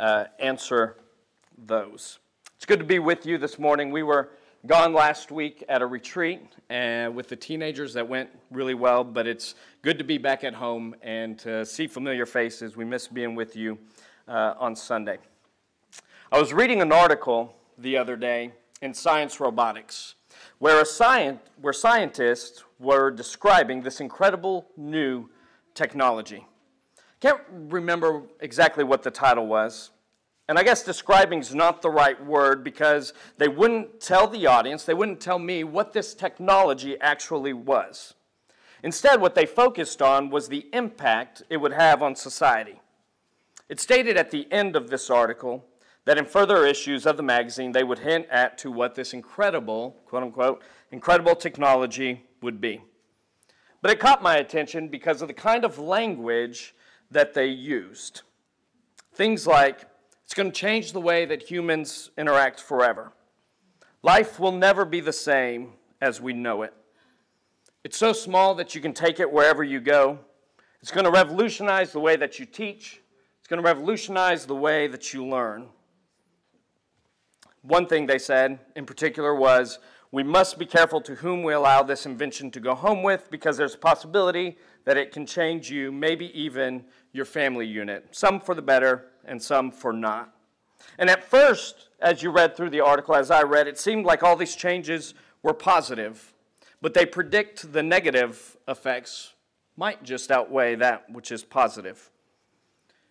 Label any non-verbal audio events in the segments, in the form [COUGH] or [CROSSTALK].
uh, answer those. It's good to be with you this morning. We were gone last week at a retreat and with the teenagers that went really well, but it's good to be back at home and to see familiar faces. We miss being with you uh, on Sunday. I was reading an article the other day in Science Robotics where, a science, where scientists were describing this incredible new technology. Can't remember exactly what the title was. And I guess describing is not the right word because they wouldn't tell the audience, they wouldn't tell me what this technology actually was. Instead, what they focused on was the impact it would have on society. It stated at the end of this article that in further issues of the magazine, they would hint at to what this incredible, quote unquote, incredible technology would be. But it caught my attention because of the kind of language that they used. Things like, it's going to change the way that humans interact forever. Life will never be the same as we know it. It's so small that you can take it wherever you go. It's going to revolutionize the way that you teach. It's going to revolutionize the way that you learn. One thing they said in particular was we must be careful to whom we allow this invention to go home with because there's a possibility that it can change you, maybe even your family unit, some for the better and some for not. And at first, as you read through the article, as I read, it seemed like all these changes were positive, but they predict the negative effects might just outweigh that which is positive.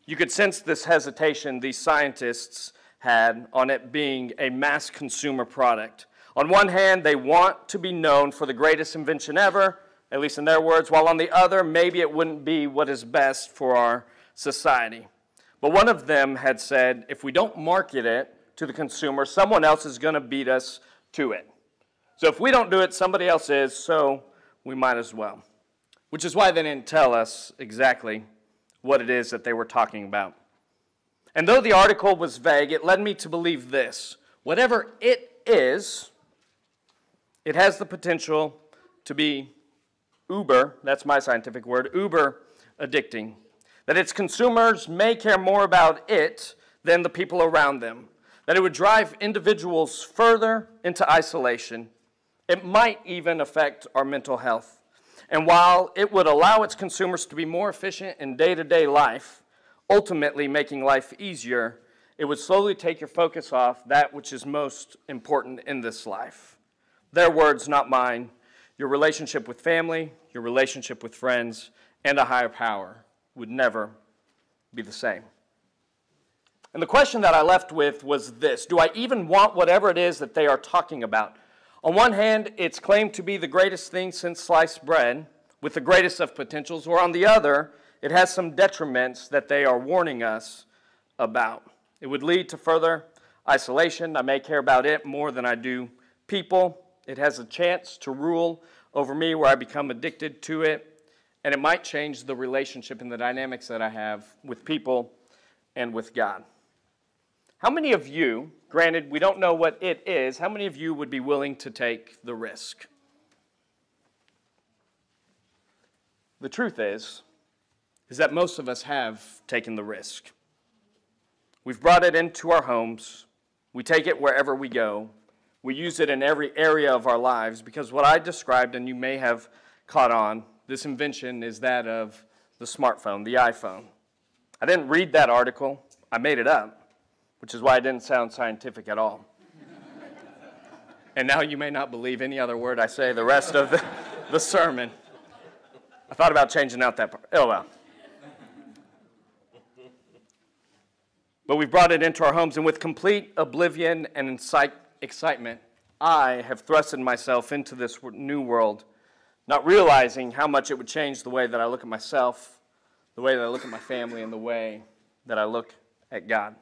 You could sense this hesitation these scientists had on it being a mass consumer product. On one hand, they want to be known for the greatest invention ever, at least in their words, while on the other, maybe it wouldn't be what is best for our society. But one of them had said, if we don't market it to the consumer, someone else is going to beat us to it. So if we don't do it, somebody else is, so we might as well. Which is why they didn't tell us exactly what it is that they were talking about. And though the article was vague, it led me to believe this whatever it is, it has the potential to be uber, that's my scientific word, uber addicting. That its consumers may care more about it than the people around them. That it would drive individuals further into isolation. It might even affect our mental health. And while it would allow its consumers to be more efficient in day to day life, ultimately making life easier, it would slowly take your focus off that which is most important in this life. Their words, not mine. Your relationship with family, your relationship with friends, and a higher power would never be the same. And the question that I left with was this Do I even want whatever it is that they are talking about? On one hand, it's claimed to be the greatest thing since sliced bread, with the greatest of potentials, or on the other, it has some detriments that they are warning us about. It would lead to further isolation. I may care about it more than I do people. It has a chance to rule over me where I become addicted to it. And it might change the relationship and the dynamics that I have with people and with God. How many of you, granted we don't know what it is, how many of you would be willing to take the risk? The truth is, is that most of us have taken the risk. We've brought it into our homes, we take it wherever we go, we use it in every area of our lives because what I described, and you may have caught on, this invention is that of the smartphone, the iPhone. I didn't read that article, I made it up, which is why it didn't sound scientific at all. [LAUGHS] and now you may not believe any other word I say the rest of the, [LAUGHS] the sermon. I thought about changing out that part. Oh well. But we've brought it into our homes, and with complete oblivion and excitement, I have thrusted myself into this new world, not realizing how much it would change the way that I look at myself, the way that I look at my family, and the way that I look at God.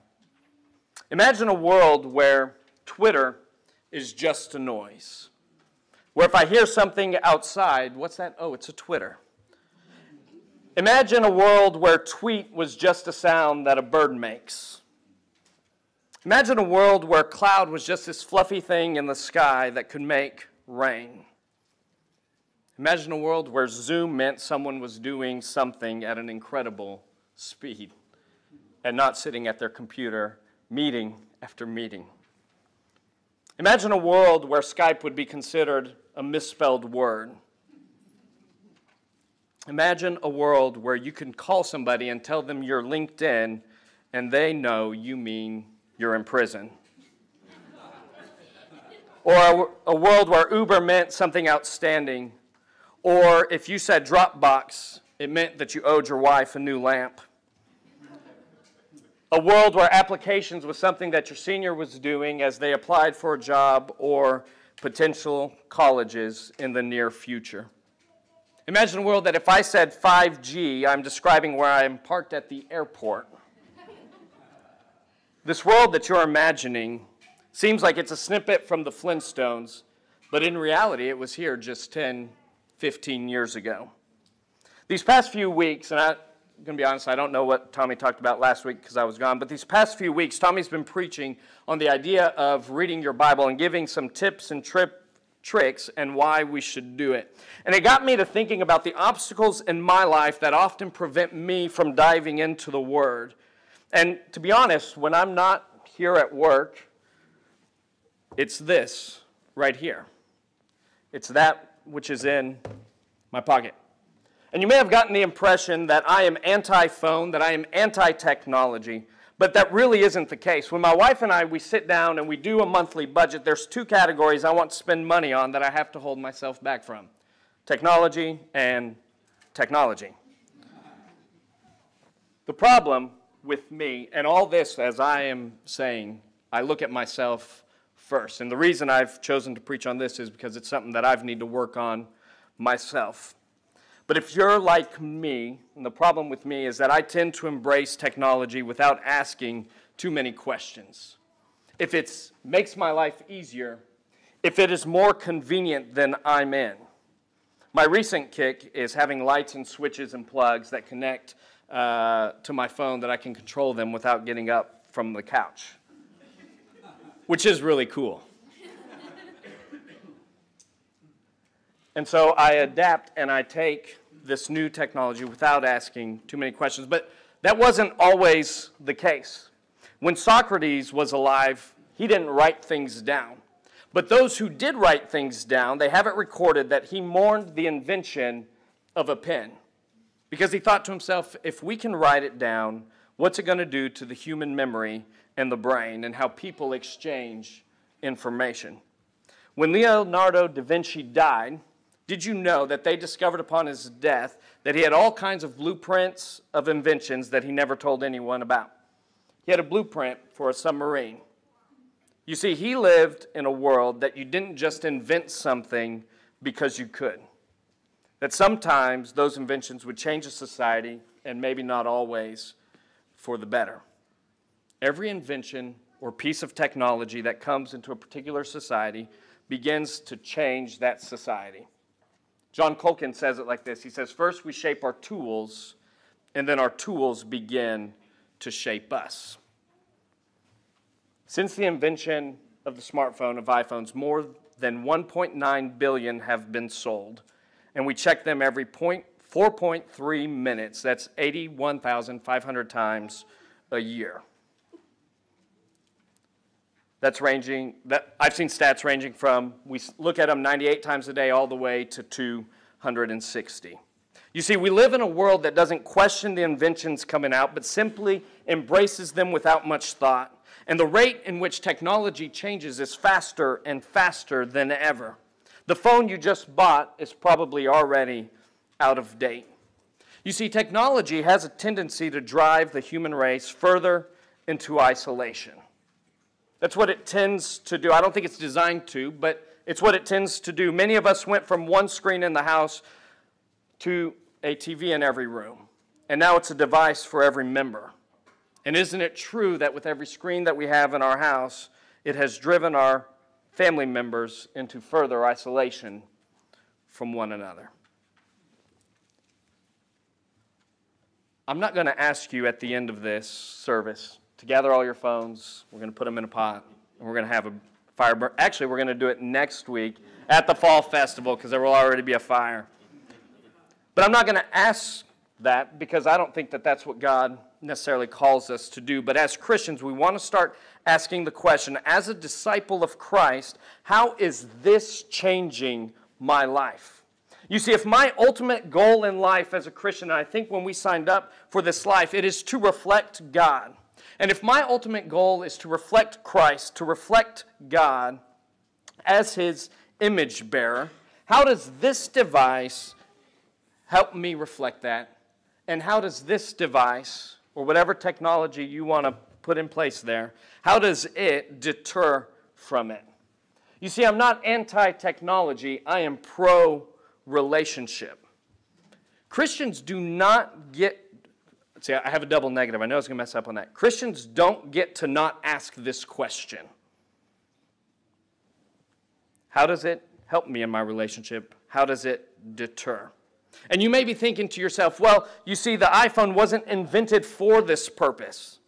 Imagine a world where Twitter is just a noise. Where if I hear something outside, what's that? Oh, it's a Twitter. Imagine a world where tweet was just a sound that a bird makes. Imagine a world where cloud was just this fluffy thing in the sky that could make rain. Imagine a world where Zoom meant someone was doing something at an incredible speed. and not sitting at their computer meeting after meeting. Imagine a world where Skype would be considered a misspelled word. Imagine a world where you can call somebody and tell them you're LinkedIn and they know you mean you're in prison. or a, a, world where Uber meant something outstanding. Or if you said Dropbox, it meant that you owed your wife a new lamp. A world where applications was something that your senior was doing as they applied for a job or potential colleges in the near future. Imagine a world that if I said 5G, I'm describing where I'm parked at the airport. This world that you're imagining seems like it's a snippet from the Flintstones, but in reality, it was here just 10, 15 years ago. These past few weeks, and I'm going to be honest, I don't know what Tommy talked about last week because I was gone, but these past few weeks, Tommy's been preaching on the idea of reading your Bible and giving some tips and trip, tricks and why we should do it. And it got me to thinking about the obstacles in my life that often prevent me from diving into the Word. And to be honest, when I'm not here at work, it's this right here. It's that which is in my pocket. And you may have gotten the impression that I am anti phone, that I am anti technology, but that really isn't the case. When my wife and I we sit down and we do a monthly budget, there's two categories I want to spend money on that I have to hold myself back from. Technology and technology. The problem with me. And all this, as I am saying, I look at myself first. And the reason I've chosen to preach on this is because it's something that I've need to work on myself. But if you're like me, and the problem with me is that I tend to embrace technology without asking too many questions. If it makes my life easier, if it is more convenient than I'm in. My recent kick is having lights and switches and plugs that connect uh, to my phone that I can control them without getting up from the couch, which is really cool. and so I adapt and I take this new technology without asking too many questions. But that wasn't always the case. When Socrates was alive, he didn't write things down. But those who did write things down, they have it recorded that he mourned the invention of a pen. Because he thought to himself, if we can write it down, what's it going to do to the human memory and the brain and how people exchange information? When Leonardo da Vinci died, did you know that they discovered upon his death that he had all kinds of blueprints of inventions that he never told anyone about? He had a blueprint for a submarine. You see, he lived in a world that you didn't just invent something because you could that sometimes those inventions would change a society and maybe not always for the better. Every invention or piece of technology that comes into a particular society begins to change that society. John Culkin says it like this He says, First, we shape our tools, and then our tools begin to shape us. Since the invention of the smartphone, of iPhones, more than 1.9 billion have been sold and we check them every point, 4.3 minutes. That's 81,500 times a year. That's ranging, that, I've seen stats ranging from, we look at them 98 times a day all the way to 260. You see, we live in a world that doesn't question the inventions coming out, but simply embraces them without much thought. And the rate in which technology changes is faster and faster than ever. The phone you just bought is probably already out of date. You see, technology has a tendency to drive the human race further into isolation. That's what it tends to do. I don't think it's designed to, but it's what it tends to do. Many of us went from one screen in the house to a TV in every room, and now it's a device for every member. And isn't it true that with every screen that we have in our house, it has driven our family members into further isolation from one another. I'm not going to ask you at the end of this service to gather all your phones. We're going to put them in a pot, and we're going to have a fire burn. Actually, we're going to do it next week at the Fall Festival because there will already be a fire. But I'm not going to ask that because I don't think that that's what God necessarily calls us to do. But as Christians, we want to start asking the question as a disciple of Christ, how is this changing my life? You see, if my ultimate goal in life as a Christian, I think when we signed up for this life, it is to reflect God. And if my ultimate goal is to reflect Christ, to reflect God as his image bearer, how does this device help me reflect that? And how does this device, or whatever technology you want to put in place there, how does it deter from it? You see, I'm not anti technology, I am pro relationship. Christians do not get, see, I have a double negative. I know I was going to mess up on that. Christians don't get to not ask this question How does it help me in my relationship? How does it deter? And you may be thinking to yourself, well, you see, the iPhone wasn't invented for this purpose.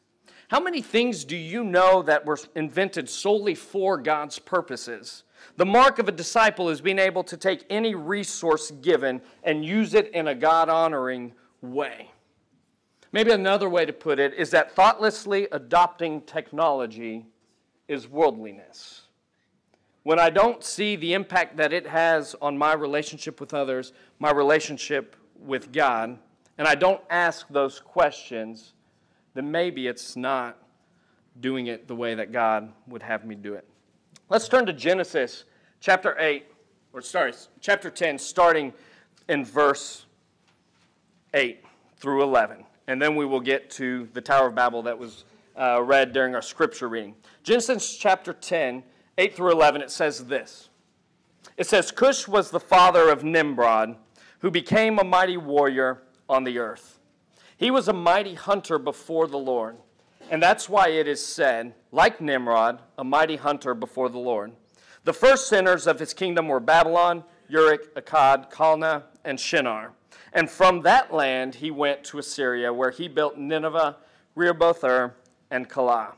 How many things do you know that were invented solely for God's purposes? The mark of a disciple is being able to take any resource given and use it in a God honoring way. Maybe another way to put it is that thoughtlessly adopting technology is worldliness. When I don't see the impact that it has on my relationship with others, my relationship with God, and I don't ask those questions, then maybe it's not doing it the way that God would have me do it. Let's turn to Genesis chapter 8, or sorry, chapter 10, starting in verse 8 through 11. And then we will get to the Tower of Babel that was uh, read during our scripture reading. Genesis chapter 10 8 through 11, it says this It says, Cush was the father of Nimrod, who became a mighty warrior on the earth. He was a mighty hunter before the Lord. And that's why it is said, like Nimrod, a mighty hunter before the Lord. The first sinners of his kingdom were Babylon, Uruk, Akkad, Calneh, and Shinar. And from that land he went to Assyria, where he built Nineveh, Rehoboth, and Calah.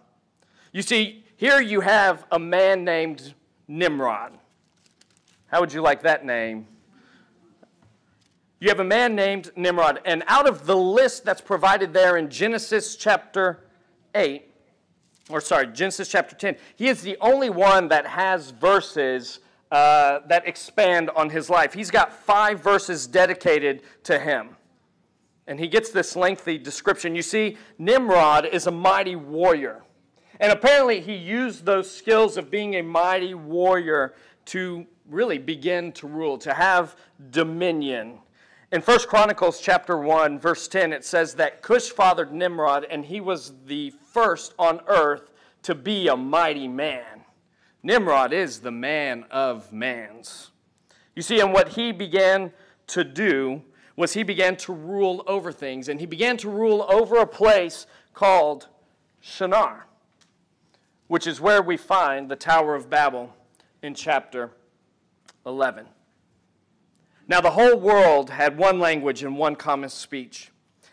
You see, here you have a man named Nimrod. How would you like that name? You have a man named Nimrod. And out of the list that's provided there in Genesis chapter 8, or sorry, Genesis chapter 10, he is the only one that has verses uh, that expand on his life. He's got five verses dedicated to him. And he gets this lengthy description. You see, Nimrod is a mighty warrior. And apparently, he used those skills of being a mighty warrior to really begin to rule, to have dominion. In 1 Chronicles chapter 1, verse 10, it says that Cush fathered Nimrod, and he was the first on earth to be a mighty man. Nimrod is the man of mans. You see, and what he began to do was he began to rule over things, and he began to rule over a place called Shinar which is where we find the Tower of Babel in chapter 11. Now, the whole world had one language and one common speech.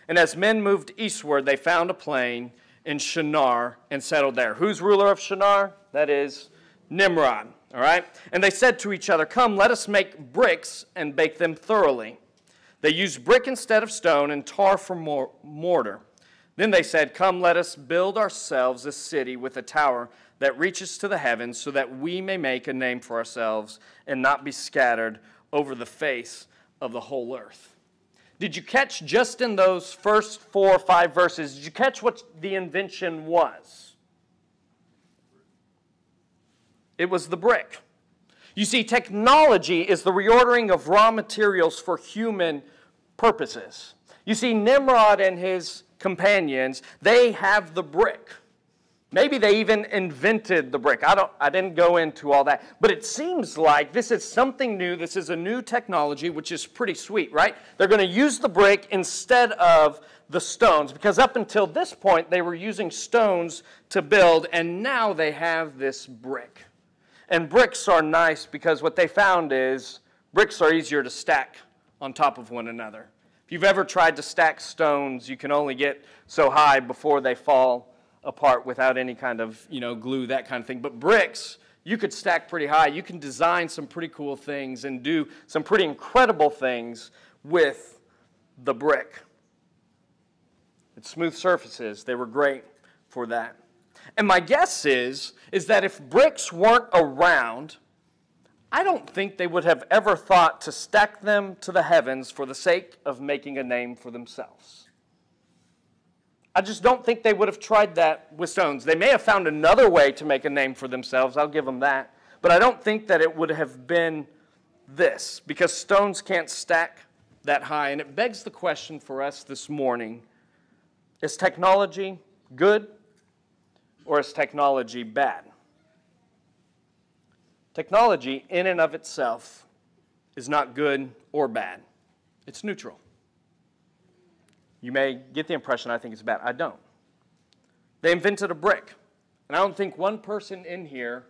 And as men moved eastward, they found a plain in Shinar and settled there. Who's ruler of Shinar? That is Nimrod. All right? And they said to each other, Come, let us make bricks and bake them thoroughly. They used brick instead of stone and tar for mortar. Then they said, Come, let us build ourselves a city with a tower that reaches to the heavens, so that we may make a name for ourselves and not be scattered over the face of the whole earth. Did you catch just in those first four or five verses, did you catch what the invention was? It was the brick. You see, technology is the reordering of raw materials for human purposes. You see, Nimrod and his companions, they have the brick. Maybe they even invented the brick. I, don't, I didn't go into all that. But it seems like this is something new. This is a new technology, which is pretty sweet, right? They're going to use the brick instead of the stones because up until this point, they were using stones to build, and now they have this brick. And bricks are nice because what they found is bricks are easier to stack on top of one another. If you've ever tried to stack stones, you can only get so high before they fall apart without any kind of, you know, glue, that kind of thing. But bricks, you could stack pretty high. You can design some pretty cool things and do some pretty incredible things with the brick. It's smooth surfaces. They were great for that. And my guess is, is that if bricks weren't around, I don't think they would have ever thought to stack them to the heavens for the sake of making a name for themselves. I just don't think they would have tried that with stones. They may have found another way to make a name for themselves, I'll give them that. But I don't think that it would have been this, because stones can't stack that high. And it begs the question for us this morning is technology good or is technology bad? Technology, in and of itself, is not good or bad, it's neutral. You may get the impression I think it's bad. I don't. They invented a brick. And I don't think one person in here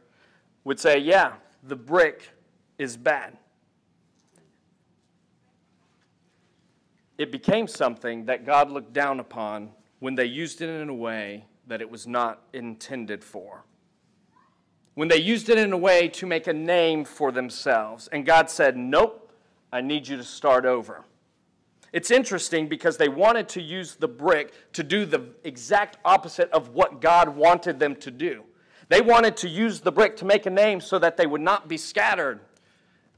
would say, yeah, the brick is bad. It became something that God looked down upon when they used it in a way that it was not intended for. When they used it in a way to make a name for themselves. And God said, Nope, I need you to start over. It's interesting because they wanted to use the brick to do the exact opposite of what God wanted them to do. They wanted to use the brick to make a name so that they would not be scattered.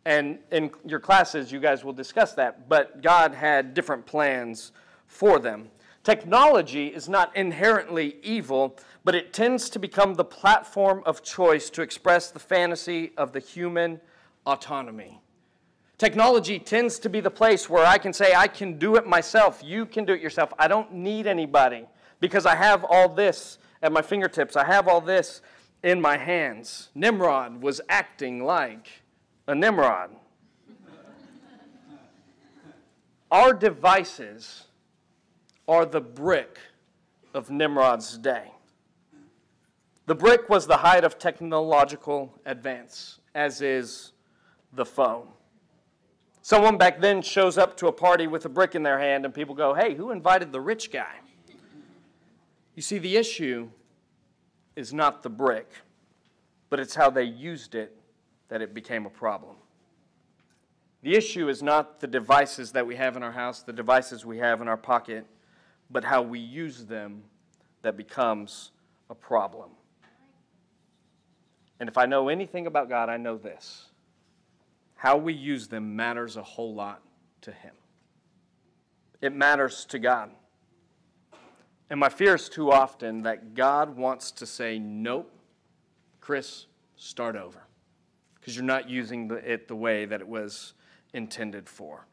And in your classes, you guys will discuss that. But God had different plans for them. Technology is not inherently evil, but it tends to become the platform of choice to express the fantasy of the human autonomy. Technology tends to be the place where I can say, I can do it myself. You can do it yourself. I don't need anybody because I have all this at my fingertips. I have all this in my hands. Nimrod was acting like a Nimrod. Our devices are the brick of Nimrod's day. The brick was the height of technological advance, as is the phone. Someone back then shows up to a party with a brick in their hand, and people go, Hey, who invited the rich guy? You see, the issue is not the brick, but it's how they used it that it became a problem. The issue is not the devices that we have in our house, the devices we have in our pocket, but how we use them that becomes a problem. And if I know anything about God, I know this how we use them matters a whole lot to Him. It matters to God. And my fear is too often that God wants to say, Nope, Chris, start over. Because you're not using it the way that it was intended for.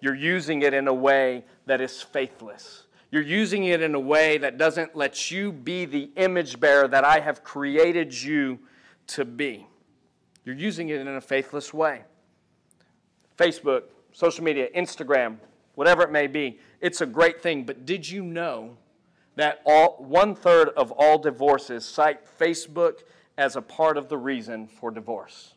You're using it in a way that is faithless. You're using it in a way that doesn't let you be the image bearer that I have created you to be. You're using it in a faithless way. Facebook, social media, Instagram, whatever it may be, it's a great thing. But did you know that all, one third of all divorces cite Facebook as a part of the reason for divorce?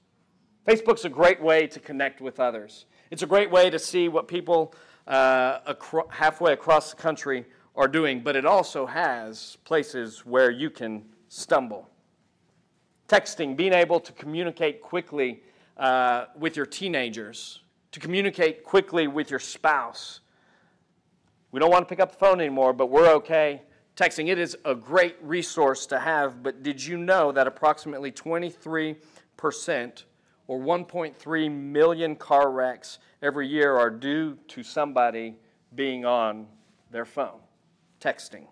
Facebook's a great way to connect with others. It's a great way to see what people uh, acro- halfway across the country are doing, but it also has places where you can stumble. Texting, being able to communicate quickly uh, with your teenagers, to communicate quickly with your spouse. We don't want to pick up the phone anymore, but we're okay texting. It is a great resource to have, but did you know that approximately 23% or 1.3 million car wrecks every year are due to somebody being on their phone, texting?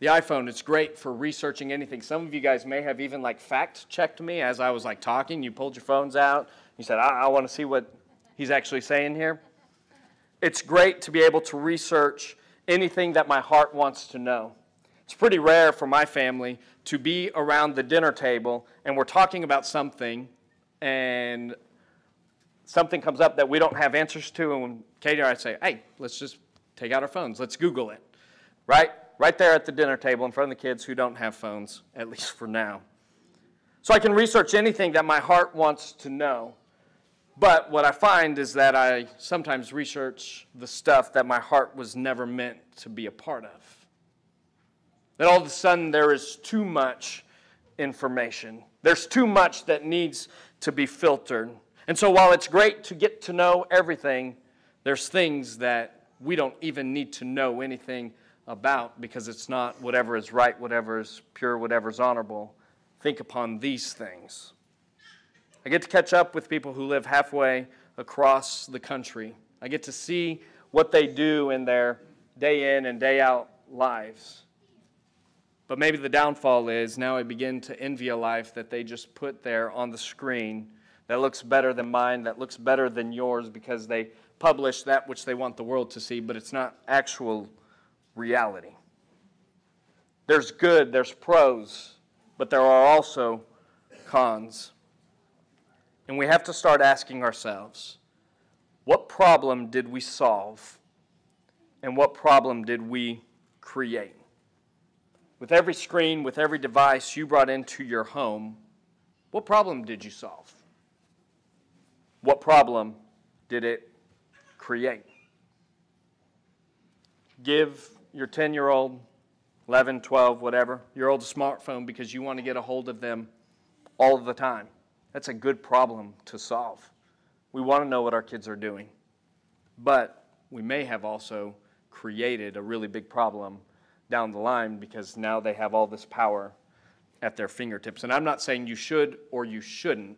The iPhone, it's great for researching anything. Some of you guys may have even like fact checked me as I was like talking. You pulled your phones out. You said, I, I want to see what he's actually saying here. It's great to be able to research anything that my heart wants to know. It's pretty rare for my family to be around the dinner table and we're talking about something and something comes up that we don't have answers to, and Katie or I say, hey, let's just take out our phones, let's Google it. Right? right there at the dinner table in front of the kids who don't have phones, at least for now. So I can research anything that my heart wants to know. But what I find is that I sometimes research the stuff that my heart was never meant to be a part of. That all of a sudden there is too much information. There's too much that needs to be filtered. And so while it's great to get to know everything, there's things that we don't even need to know anything about because it's not whatever is right, whatever is pure, whatever is honorable. Think upon these things. I get to catch up with people who live halfway across the country. I get to see what they do in their day in and day out lives. But maybe the downfall is now I begin to envy a life that they just put there on the screen that looks better than mine, that looks better than yours because they publish that which they want the world to see, but it's not actual reality. There's good, there's pros, but there are also cons. And we have to start asking ourselves what problem did we solve? And what problem did we create? With every screen, with every device you brought into your home, what problem did you solve? What problem did it create? Give your 10 year old, 11, 12, whatever, your old smartphone because you want to get a hold of them all the time. That's a good problem to solve. We want to know what our kids are doing. But we may have also created a really big problem down the line because now they have all this power at their fingertips. And I'm not saying you should or you shouldn't.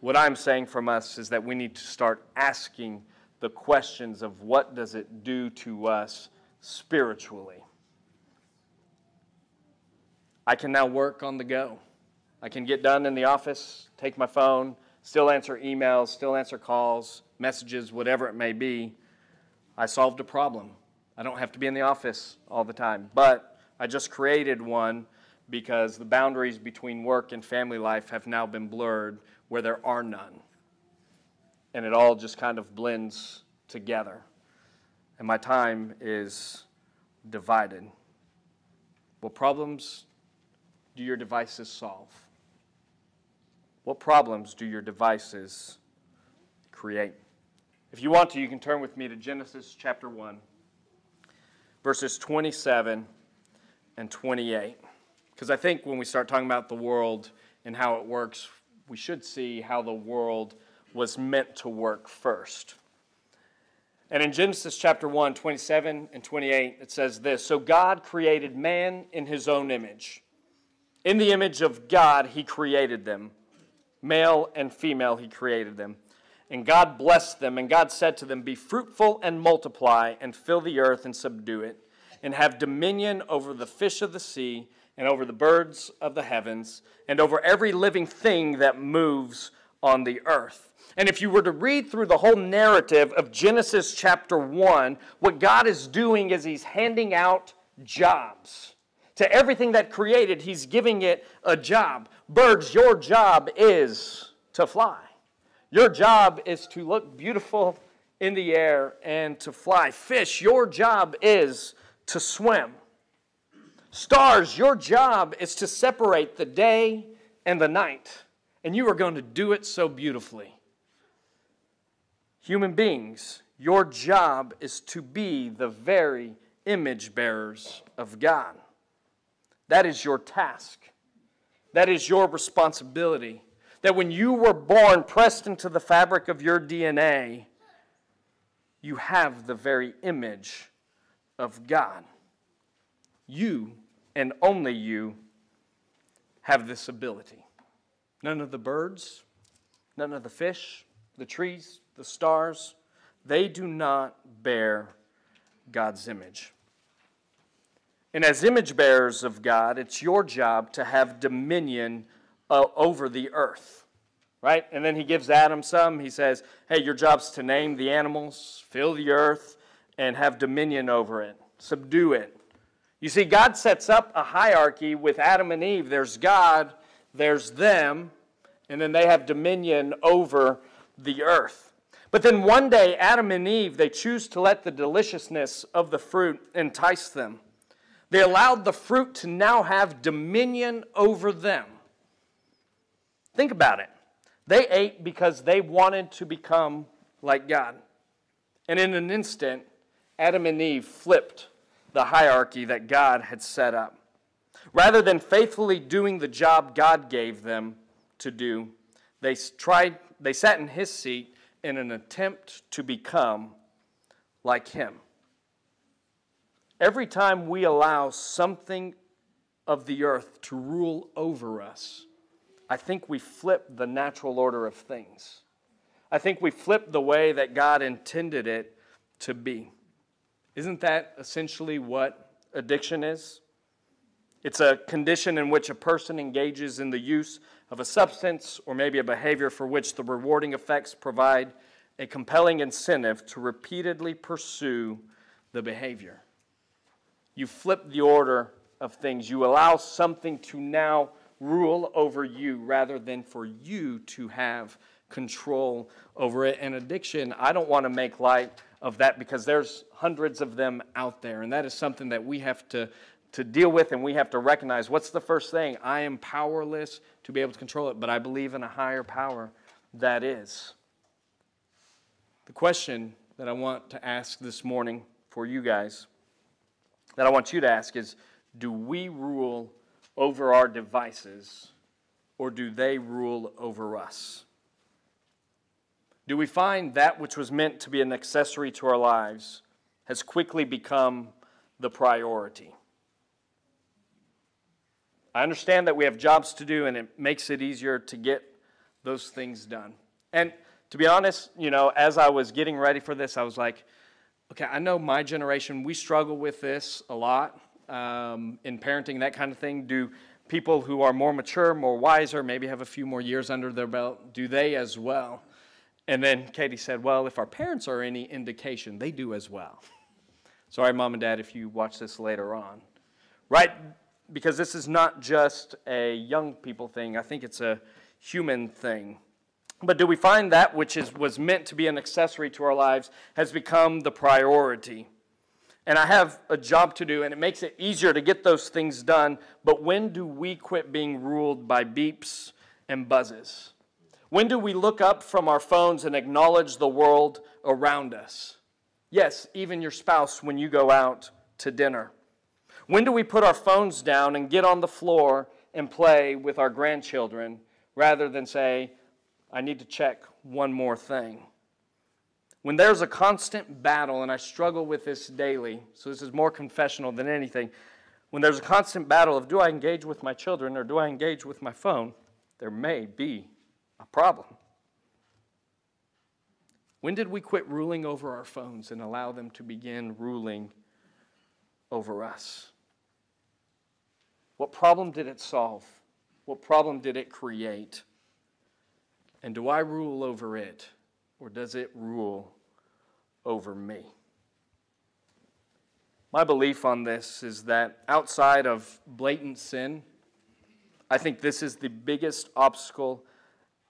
What I'm saying from us is that we need to start asking the questions of what does it do to us spiritually. I can now work on the go. I can get done in the office, take my phone, still answer emails, still answer calls, messages, whatever it may be. I solved a problem. I don't have to be in the office all the time, but I just created one because the boundaries between work and family life have now been blurred where there are none. And it all just kind of blends together. And my time is divided. What problems do your devices solve? What problems do your devices create? If you want to, you can turn with me to Genesis chapter 1, verses 27 and 28. Because I think when we start talking about the world and how it works, we should see how the world was meant to work first. And in Genesis chapter 1, 27 and 28, it says this So God created man in his own image. In the image of God, he created them. Male and female, he created them. And God blessed them, and God said to them, Be fruitful and multiply, and fill the earth and subdue it, and have dominion over the fish of the sea, and over the birds of the heavens, and over every living thing that moves on the earth. And if you were to read through the whole narrative of Genesis chapter 1, what God is doing is He's handing out jobs. To everything that created, He's giving it a job. Birds, your job is to fly. Your job is to look beautiful in the air and to fly. Fish, your job is to swim. Stars, your job is to separate the day and the night. And you are going to do it so beautifully. Human beings, your job is to be the very image bearers of God. That is your task. That is your responsibility. That when you were born, pressed into the fabric of your DNA, you have the very image of God. You and only you have this ability. None of the birds, none of the fish, the trees, the stars, they do not bear God's image. And as image bearers of God, it's your job to have dominion uh, over the earth. Right? And then he gives Adam some. He says, Hey, your job's to name the animals, fill the earth, and have dominion over it, subdue it. You see, God sets up a hierarchy with Adam and Eve. There's God, there's them, and then they have dominion over the earth. But then one day, Adam and Eve, they choose to let the deliciousness of the fruit entice them. They allowed the fruit to now have dominion over them. Think about it. They ate because they wanted to become like God. And in an instant, Adam and Eve flipped the hierarchy that God had set up. Rather than faithfully doing the job God gave them to do, they tried they sat in his seat in an attempt to become like him. Every time we allow something of the earth to rule over us, I think we flip the natural order of things. I think we flip the way that God intended it to be. Isn't that essentially what addiction is? It's a condition in which a person engages in the use of a substance or maybe a behavior for which the rewarding effects provide a compelling incentive to repeatedly pursue the behavior. You flip the order of things. You allow something to now rule over you rather than for you to have control over it. And addiction, I don't want to make light of that because there's hundreds of them out there. And that is something that we have to, to deal with and we have to recognize. What's the first thing? I am powerless to be able to control it, but I believe in a higher power that is. The question that I want to ask this morning for you guys, that I want you to ask is do we rule over our devices or do they rule over us? Do we find that which was meant to be an accessory to our lives has quickly become the priority? I understand that we have jobs to do and it makes it easier to get those things done. And to be honest, you know, as I was getting ready for this, I was like, okay, I know my generation, we struggle with this a lot um, in parenting, that kind of thing. Do people who are more mature, more wiser, maybe have a few more years under their belt, do they as well? And then Katie said, Well, if our parents are any indication, they do as well. Sorry, mom and dad, if you watch this later on. Right? Because this is not just a young people thing, I think it's a human thing. But do we find that which is, was meant to be an accessory to our lives has become the priority? And I have a job to do, and it makes it easier to get those things done. But when do we quit being ruled by beeps and buzzes? When do we look up from our phones and acknowledge the world around us? Yes, even your spouse when you go out to dinner. When do we put our phones down and get on the floor and play with our grandchildren rather than say, I need to check one more thing? When there's a constant battle, and I struggle with this daily, so this is more confessional than anything. When there's a constant battle of do I engage with my children or do I engage with my phone, there may be a problem. When did we quit ruling over our phones and allow them to begin ruling over us? What problem did it solve? What problem did it create? And do I rule over it, or does it rule over me? My belief on this is that outside of blatant sin, I think this is the biggest obstacle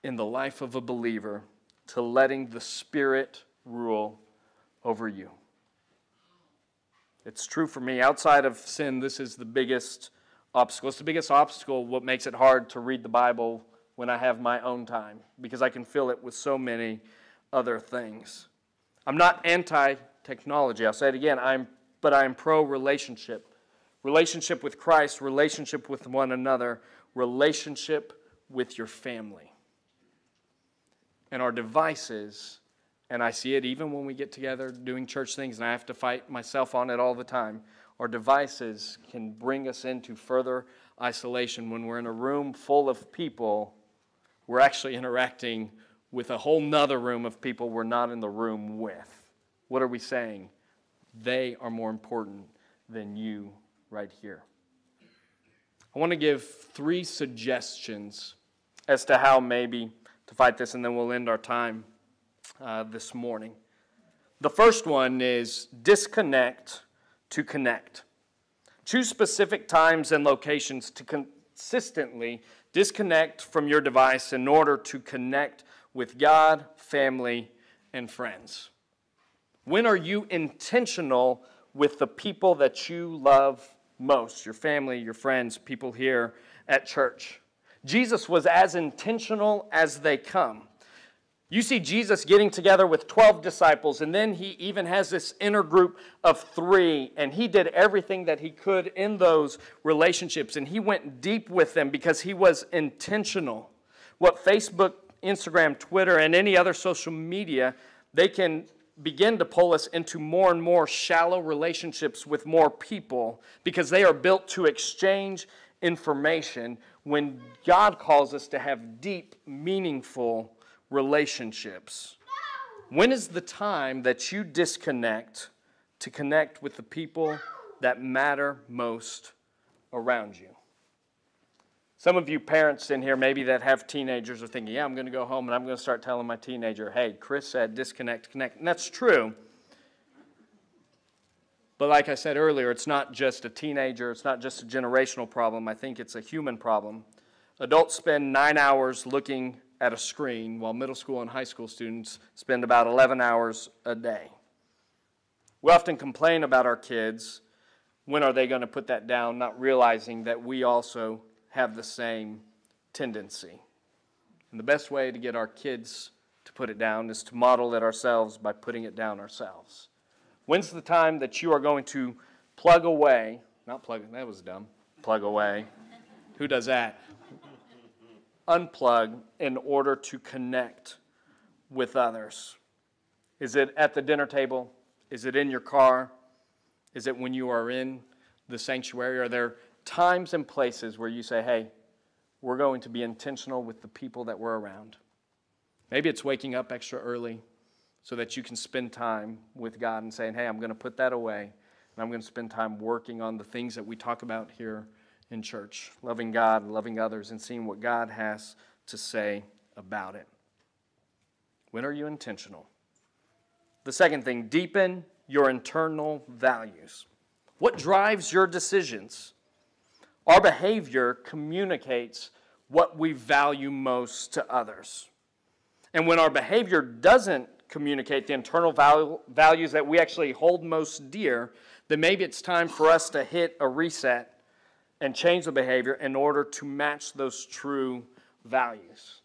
in the life of a believer to letting the Spirit rule over you. It's true for me. Outside of sin, this is the biggest obstacle. It's the biggest obstacle, what makes it hard to read the Bible when I have my own time, because I can fill it with so many other things. I'm not anti technology. I'll say it again, I'm, but I'm pro relationship. Relationship with Christ, relationship with one another, relationship with your family and our devices, and I see it even when we get together doing church things, and I have to fight myself on it all the time. Our devices can bring us into further isolation. When we're in a room full of people, we're actually interacting with a whole nother room of people we're not in the room with. What are we saying? They are more important than you right here. I want to give three suggestions as to how maybe to fight this, and then we'll end our time uh, this morning. The first one is disconnect to connect. Choose specific times and locations to consistently disconnect from your device in order to connect with God, family, and friends. When are you intentional with the people that you love most? Your family, your friends, people here at church. Jesus was as intentional as they come. You see Jesus getting together with 12 disciples, and then he even has this inner group of three, and he did everything that he could in those relationships, and he went deep with them because he was intentional. What Facebook, Instagram, Twitter, and any other social media, they can begin to pull us into more and more shallow relationships with more people because they are built to exchange information when God calls us to have deep, meaningful relationships. When is the time that you disconnect to connect with the people that matter most around you? Some of you parents in here, maybe that have teenagers, are thinking, yeah, I'm going to go home and I'm going to start telling my teenager, hey, Chris said disconnect, connect. And that's true. But like I said earlier, it's not just a teenager, it's not just a generational problem. I think it's a human problem. Adults spend nine hours looking at a screen, while middle school and high school students spend about 11 hours a day. We often complain about our kids. When are they going to put that down? Not realizing that we also have the same tendency. And the best way to get our kids to put it down is to model it ourselves by putting it down ourselves. When's the time that you are going to plug away? Not plug, that was dumb. Plug away. Who does that? Unplug in order to connect with others. Is it at the dinner table? Is it in your car? Is it when you are in the sanctuary? Are there times and places where you say, hey, we're going to be intentional with the people that we're around. Maybe it's waking up extra early so that you can spend time with God and saying, hey, I'm going to put that away and I'm going to spend time working on the things that we talk about here in church loving God, loving others, and seeing what God has to say about it. When are you intentional? The second thing, deepen your internal values. What drives your decisions? Our behavior communicates what we value most to others. And when our behavior doesn't communicate the internal val- values that we actually hold most dear, then maybe it's time for us to hit a reset and change the behavior in order to match those true values.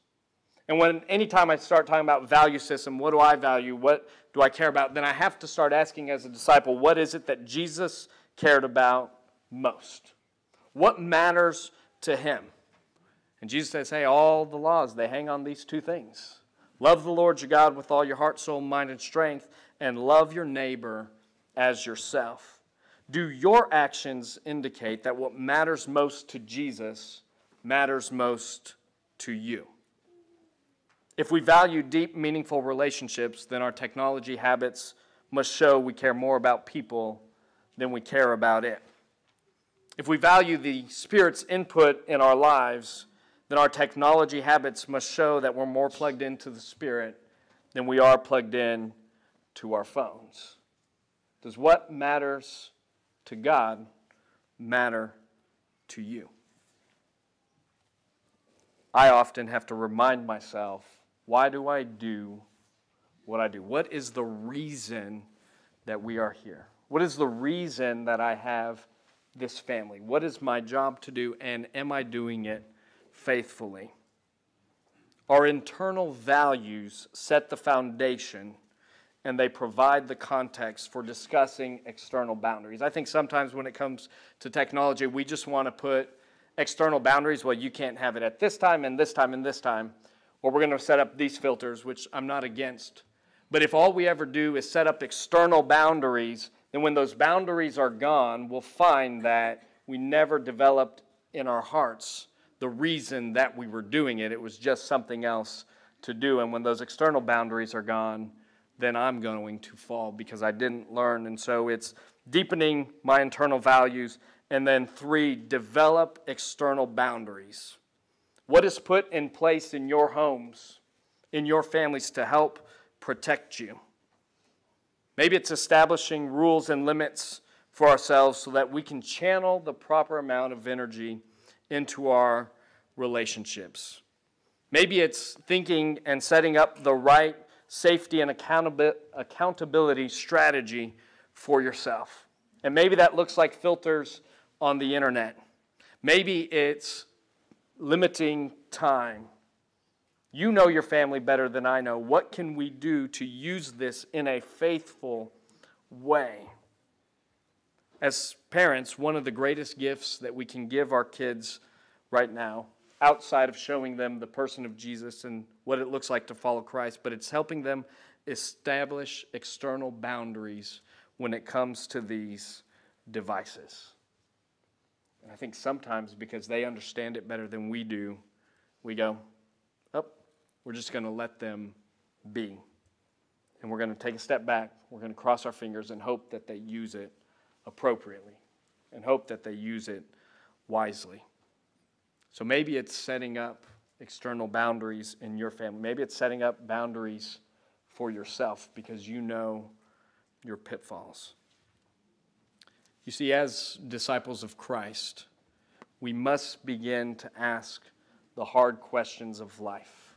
And when anytime I start talking about value system, what do I value? What do I care about? Then I have to start asking as a disciple, what is it that Jesus cared about most? What matters to him? And Jesus says, hey, all the laws, they hang on these two things. Love the Lord your God with all your heart, soul, mind, and strength, and love your neighbor as yourself. Do your actions indicate that what matters most to Jesus matters most to you? If we value deep, meaningful relationships, then our technology habits must show we care more about people than we care about it. If we value the Spirit's input in our lives, then our technology habits must show that we're more plugged into the Spirit than we are plugged in to our phones. Does what matters to God matter to you? I often have to remind myself why do I do what I do? What is the reason that we are here? What is the reason that I have this family? What is my job to do, and am I doing it faithfully? Our internal values set the foundation and they provide the context for discussing external boundaries. I think sometimes when it comes to technology, we just want to put external boundaries. Well, you can't have it at this time and this time and this time, or we're going to set up these filters, which I'm not against. But if all we ever do is set up external boundaries then when those boundaries are gone, we'll find that we never developed in our hearts the reason that we were doing it. It was just something else to do. And when those external boundaries are gone, then I'm going to fall because I didn't learn. And so it's deepening my internal values. And then three, develop external boundaries. What is put in place in your homes, in your families to help protect you? Maybe it's establishing rules and limits for ourselves so that we can channel the proper amount of energy into our relationships. Maybe it's thinking and setting up the right safety and accountability strategy for yourself. And maybe that looks like filters on the internet. Maybe it's limiting time you know your family better than I know. What can we do to use this in a faithful way? As parents, one of the greatest gifts that we can give our kids right now, outside of showing them the person of Jesus and what it looks like to follow Christ, but it's helping them establish external boundaries when it comes to these devices. And I think sometimes because they understand it better than we do, we go, oh, we're just going to let them be. And we're going to take a step back. We're going to cross our fingers and hope that they use it appropriately and hope that they use it wisely. So maybe it's setting up external boundaries in your family. Maybe it's setting up boundaries for yourself because you know your pitfalls. You see, as disciples of Christ, we must begin to ask the hard questions of life.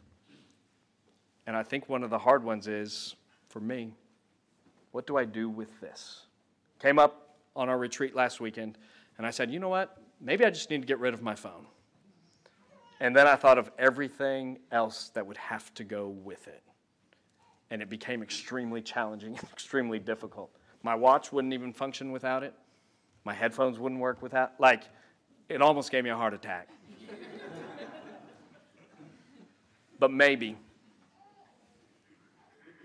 And I think one of the hard ones is, for me, what do I do with this? Came up on our retreat last weekend, and I said, you know what? Maybe I just need to get rid of my phone. And then I thought of everything else that would have to go with it. And it became extremely challenging [LAUGHS] and extremely difficult. My watch wouldn't even function without it. My headphones wouldn't work without like it almost gave me a heart attack. [LAUGHS] but maybe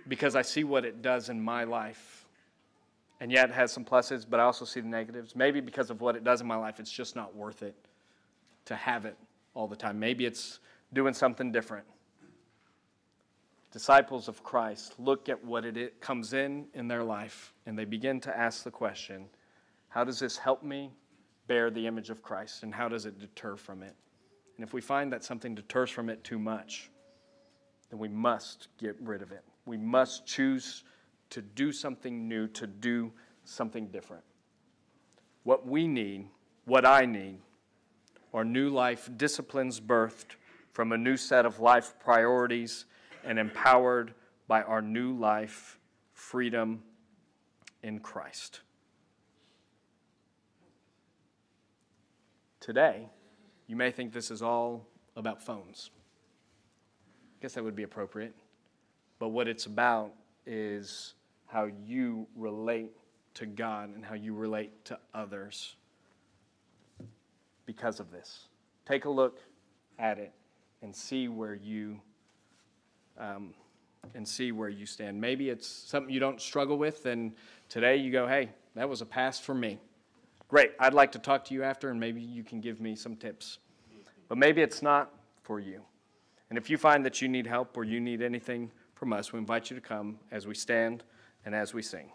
because I see what it does in my life. And yet it has some pluses, but I also see the negatives. Maybe because of what it does in my life, it's just not worth it to have it all the time. Maybe it's doing something different. Disciples of Christ look at what it comes in in their life and they begin to ask the question how does this help me bear the image of Christ and how does it deter from it? And if we find that something deters from it too much, then we must get rid of it. We must choose to do something new, to do something different. What we need, what I need, are new life disciplines birthed from a new set of life priorities and empowered by our new life freedom in Christ. Today, you may think this is all about phones. I guess that would be appropriate. But what it's about is how you relate to God and how you relate to others because of this. Take a look at it and see where you um, and see where you stand. Maybe it's something you don't struggle with, and today you go, "Hey, that was a pass for me." Great. I'd like to talk to you after, and maybe you can give me some tips. But maybe it's not for you. And if you find that you need help or you need anything from us, we invite you to come as we stand and as we sing.